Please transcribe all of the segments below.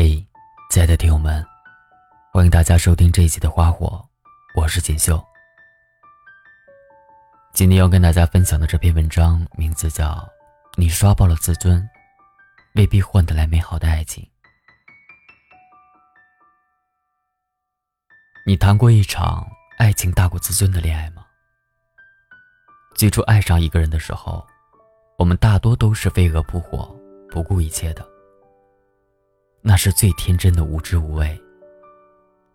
嘿，亲爱的听友们，欢迎大家收听这一期的《花火》，我是锦绣。今天要跟大家分享的这篇文章名字叫《你刷爆了自尊，未必换得来美好的爱情》。你谈过一场爱情大过自尊的恋爱吗？最初爱上一个人的时候，我们大多都是飞蛾扑火，不顾一切的。是最天真的无知无畏，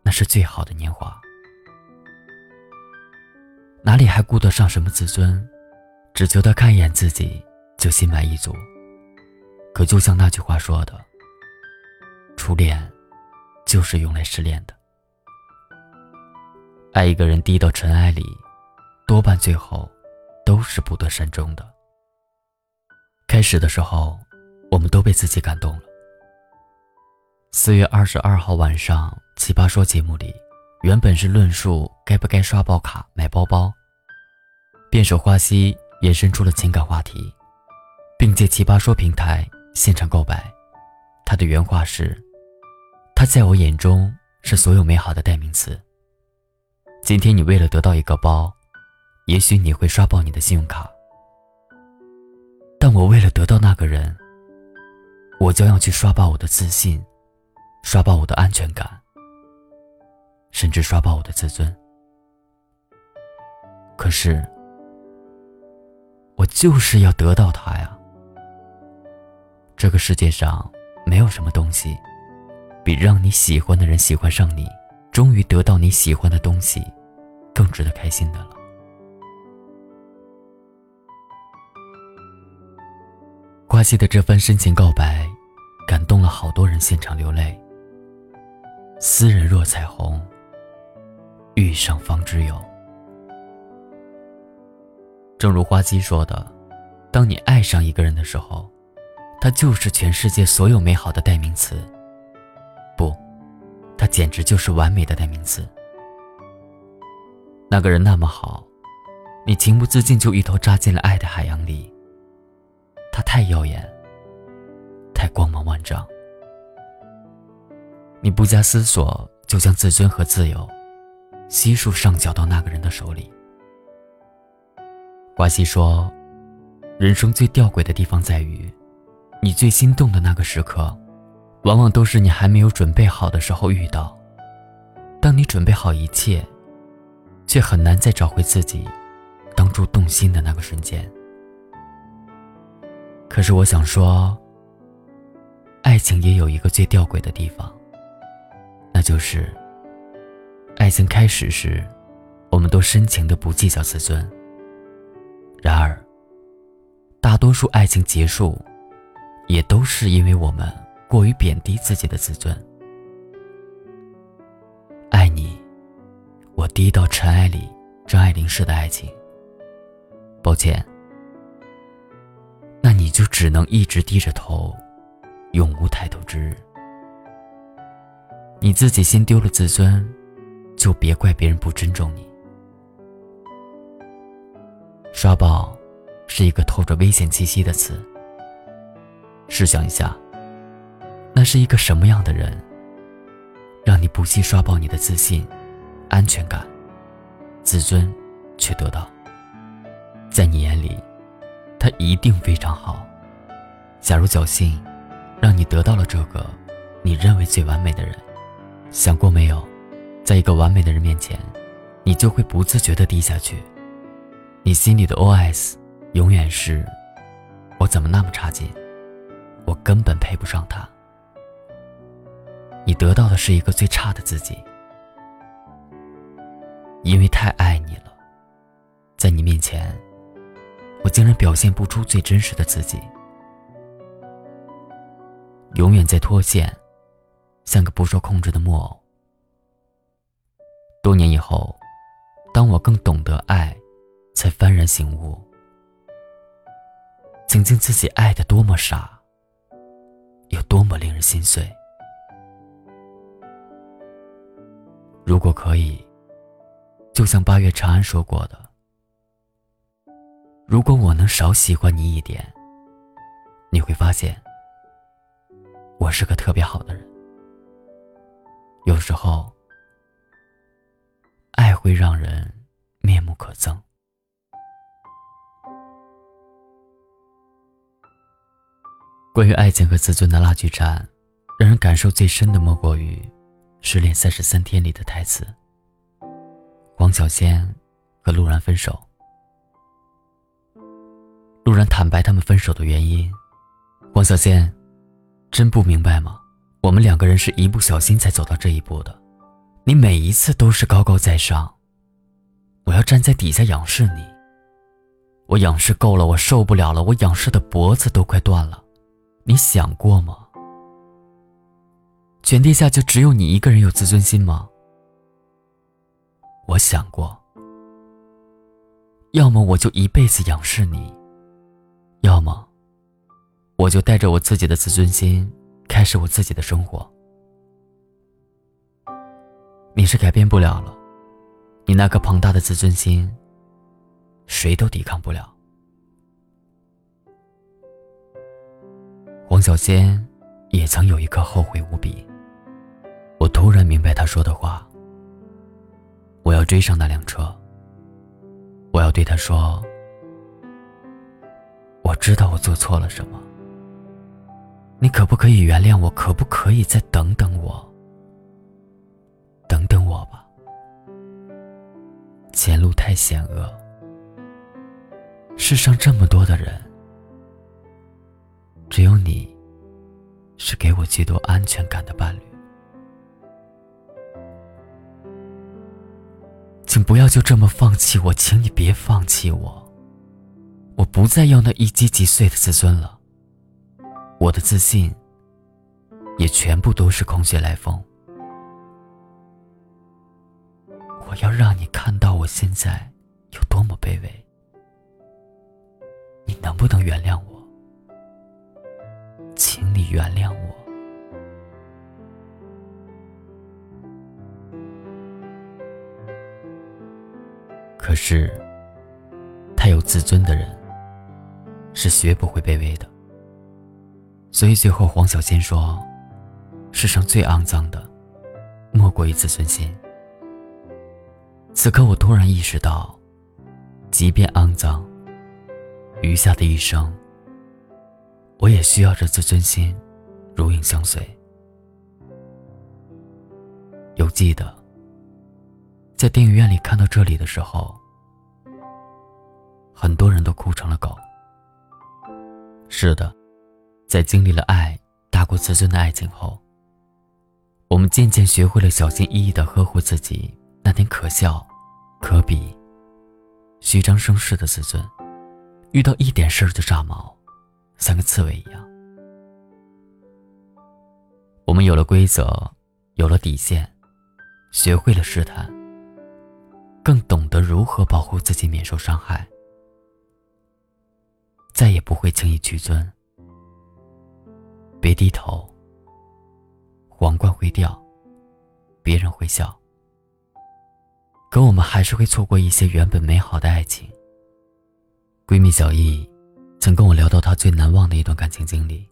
那是最好的年华，哪里还顾得上什么自尊？只求他看一眼自己就心满意足。可就像那句话说的：“初恋，就是用来失恋的。”爱一个人低到尘埃里，多半最后都是不得善终的。开始的时候，我们都被自己感动了。四月二十二号晚上，《奇葩说》节目里，原本是论述该不该刷爆卡买包包，辩手花溪延伸出了情感话题，并借《奇葩说》平台现场告白。他的原话是：“他在我眼中是所有美好的代名词。今天你为了得到一个包，也许你会刷爆你的信用卡，但我为了得到那个人，我将要去刷爆我的自信。”刷爆我的安全感，甚至刷爆我的自尊。可是，我就是要得到他呀！这个世界上没有什么东西，比让你喜欢的人喜欢上你，终于得到你喜欢的东西，更值得开心的了。瓜西的这番深情告白，感动了好多人，现场流泪。斯人若彩虹，遇上方知有。正如花姬说的：“当你爱上一个人的时候，他就是全世界所有美好的代名词。不，他简直就是完美的代名词。那个人那么好，你情不自禁就一头扎进了爱的海洋里。他太耀眼，太光芒万丈。”你不加思索就将自尊和自由悉数上缴到那个人的手里。华西说：“人生最吊诡的地方在于，你最心动的那个时刻，往往都是你还没有准备好的时候遇到。当你准备好一切，却很难再找回自己当初动心的那个瞬间。可是我想说，爱情也有一个最吊诡的地方。”就是，爱情开始时，我们都深情的不计较自尊。然而，大多数爱情结束，也都是因为我们过于贬低自己的自尊。爱你，我低到尘埃里，张爱玲式的爱情。抱歉，那你就只能一直低着头，永无抬头之日。你自己先丢了自尊，就别怪别人不尊重你。刷爆，是一个透着危险气息的词。试想一下，那是一个什么样的人，让你不惜刷爆你的自信、安全感、自尊，却得到？在你眼里，他一定非常好。假如侥幸，让你得到了这个你认为最完美的人。想过没有，在一个完美的人面前，你就会不自觉地低下去。你心里的 OS 永远是：我怎么那么差劲？我根本配不上他。你得到的是一个最差的自己，因为太爱你了，在你面前，我竟然表现不出最真实的自己，永远在脱线。像个不受控制的木偶。多年以后，当我更懂得爱，才幡然醒悟：曾经自己爱的多么傻，有多么令人心碎。如果可以，就像八月长安说过的：“如果我能少喜欢你一点，你会发现，我是个特别好的人。”有时候，爱会让人面目可憎。关于爱情和自尊的拉锯战，让人感受最深的莫过于《失恋三十三天》里的台词：黄小仙和陆然分手。陆然坦白他们分手的原因，黄小仙，真不明白吗？我们两个人是一不小心才走到这一步的，你每一次都是高高在上，我要站在底下仰视你。我仰视够了，我受不了了，我仰视的脖子都快断了。你想过吗？全天下就只有你一个人有自尊心吗？我想过，要么我就一辈子仰视你，要么我就带着我自己的自尊心。开始我自己的生活，你是改变不了了，你那颗庞大的自尊心，谁都抵抗不了。黄小仙也曾有一刻后悔无比。我突然明白他说的话。我要追上那辆车。我要对他说：“我知道我做错了什么。”你可不可以原谅我？可不可以再等等我？等等我吧，前路太险恶。世上这么多的人，只有你，是给我极多安全感的伴侣。请不要就这么放弃我，请你别放弃我。我不再要那一击即碎的自尊了。我的自信，也全部都是空穴来风。我要让你看到我现在有多么卑微。你能不能原谅我？请你原谅我。可是，太有自尊的人，是学不会卑微的。所以最后，黄小仙说：“世上最肮脏的，莫过于自尊心。”此刻，我突然意识到，即便肮脏，余下的一生，我也需要这自尊心，如影相随。犹记得，在电影院里看到这里的时候，很多人都哭成了狗。是的。在经历了爱大过自尊的爱情后，我们渐渐学会了小心翼翼地呵护自己那点可笑、可比、虚张声势的自尊，遇到一点事儿就炸毛，像个刺猬一样。我们有了规则，有了底线，学会了试探，更懂得如何保护自己免受伤害，再也不会轻易屈尊。别低头，皇冠会掉，别人会笑，可我们还是会错过一些原本美好的爱情。闺蜜小易曾跟我聊到她最难忘的一段感情经历。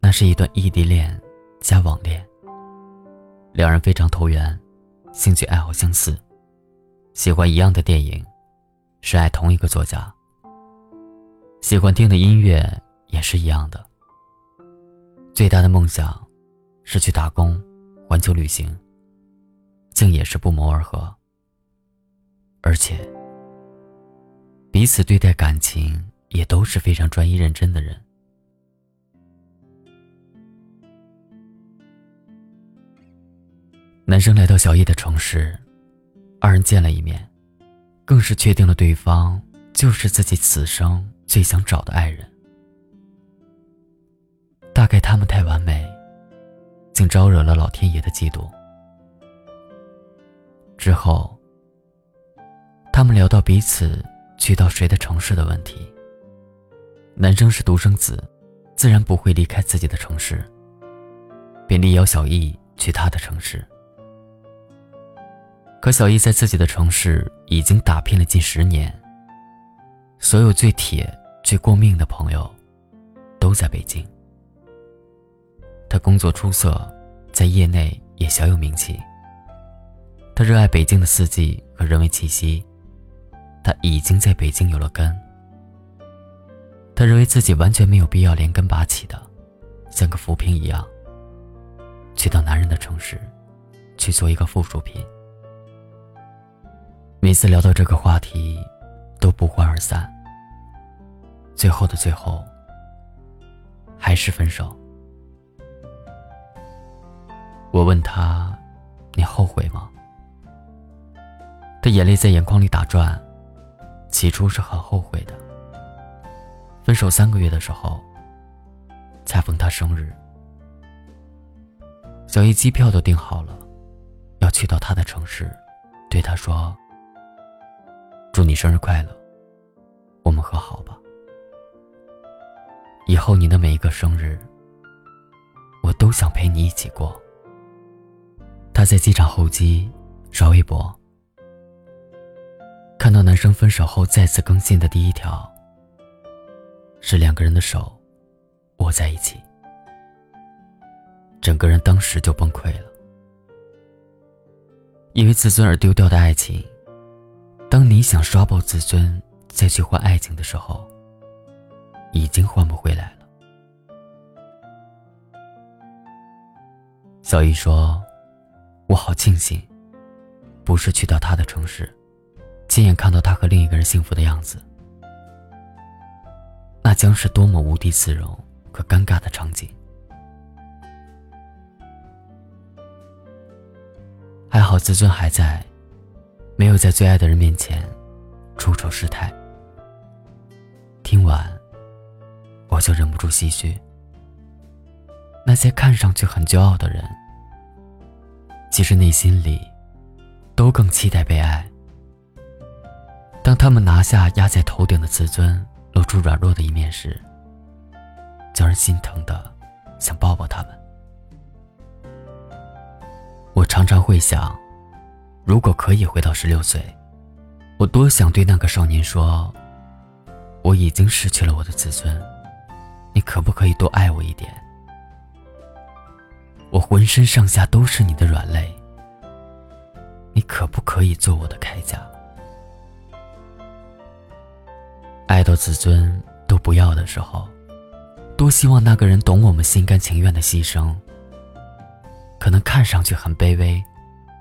那是一段异地恋加网恋，两人非常投缘，兴趣爱好相似，喜欢一样的电影，是爱同一个作家，喜欢听的音乐也是一样的。最大的梦想是去打工、环球旅行，竟也是不谋而合。而且，彼此对待感情也都是非常专一认真的人。男生来到小叶的城市，二人见了一面，更是确定了对方就是自己此生最想找的爱人。大概他们太完美，竟招惹了老天爷的嫉妒。之后，他们聊到彼此去到谁的城市的问题。男生是独生子，自然不会离开自己的城市，便力邀小易去他的城市。可小易在自己的城市已经打拼了近十年，所有最铁、最过命的朋友，都在北京。他工作出色，在业内也小有名气。他热爱北京的四季和人文气息，他已经在北京有了根。他认为自己完全没有必要连根拔起的，像个浮萍一样，去到男人的城市，去做一个附属品。每次聊到这个话题，都不欢而散。最后的最后，还是分手。我问他：“你后悔吗？”他眼泪在眼眶里打转，起初是很后悔的。分手三个月的时候，恰逢他生日，小易机票都订好了，要去到他的城市，对他说：“祝你生日快乐，我们和好吧。以后你的每一个生日，我都想陪你一起过。”他在机场候机刷微博，看到男生分手后再次更新的第一条，是两个人的手握在一起，整个人当时就崩溃了。因为自尊而丢掉的爱情，当你想刷爆自尊再去换爱情的时候，已经换不回来了。小易说。我好庆幸，不是去到他的城市，亲眼看到他和另一个人幸福的样子，那将是多么无地自容和尴尬的场景。还好自尊还在，没有在最爱的人面前出丑失态。听完，我就忍不住唏嘘，那些看上去很骄傲的人。其实内心里，都更期待被爱。当他们拿下压在头顶的自尊，露出软弱的一面时，叫人心疼的想抱抱他们。我常常会想，如果可以回到十六岁，我多想对那个少年说：“我已经失去了我的自尊，你可不可以多爱我一点？”我浑身上下都是你的软肋，你可不可以做我的铠甲？爱到自尊都不要的时候，多希望那个人懂我们心甘情愿的牺牲。可能看上去很卑微，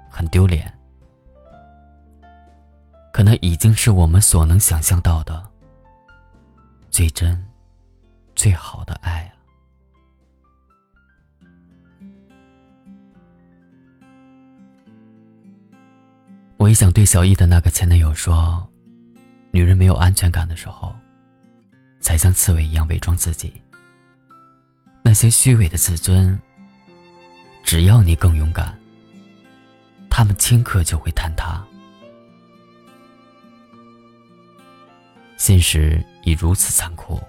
很丢脸，可能已经是我们所能想象到的最真、最好的爱。我也想对小易的那个前男友说：“女人没有安全感的时候，才像刺猬一样伪装自己。那些虚伪的自尊，只要你更勇敢，他们顷刻就会坍塌。现实已如此残酷，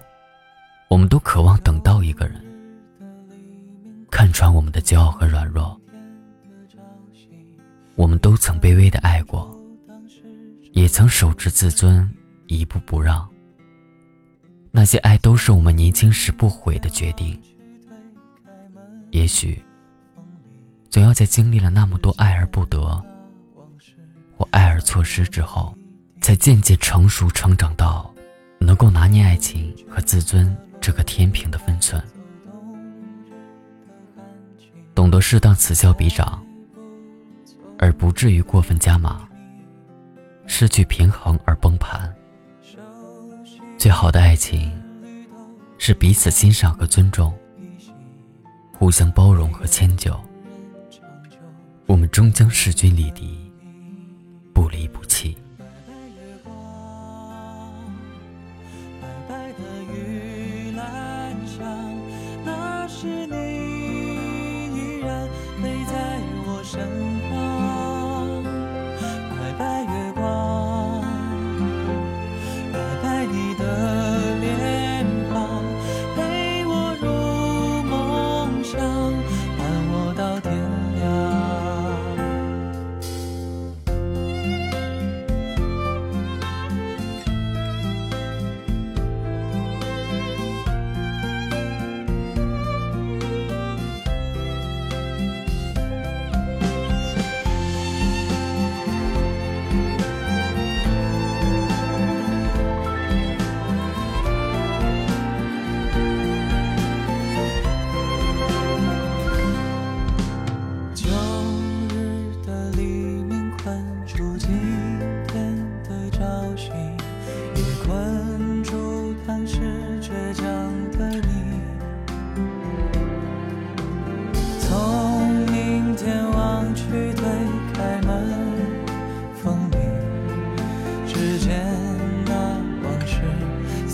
我们都渴望等到一个人，看穿我们的骄傲和软弱。”我们都曾卑微的爱过，也曾守着自尊，一步不让。那些爱都是我们年轻时不悔的决定。也许，总要在经历了那么多爱而不得，或爱而错失之后，才渐渐成熟成长到能够拿捏爱情和自尊这个天平的分寸，懂得适当此消彼长。而不至于过分加码，失去平衡而崩盘。最好的爱情是彼此欣赏和尊重，互相包容和迁就。我们终将势均力敌，不离不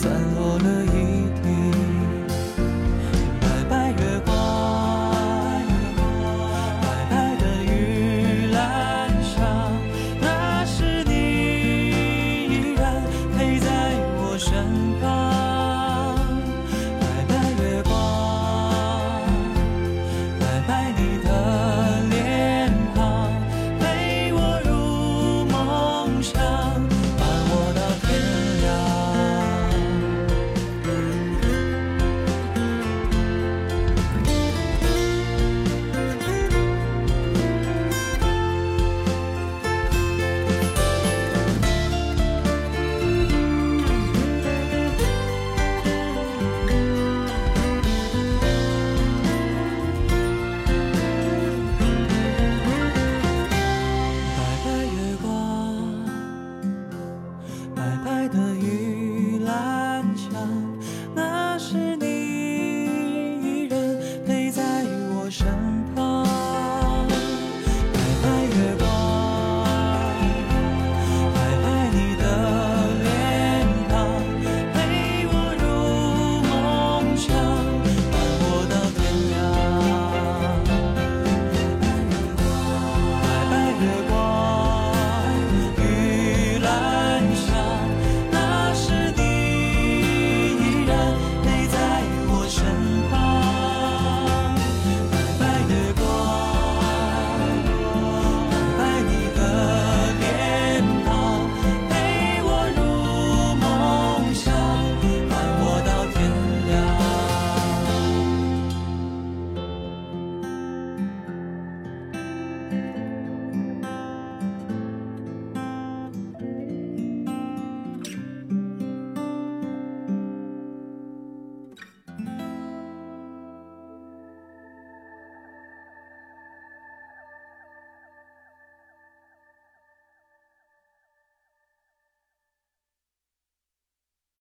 散落了一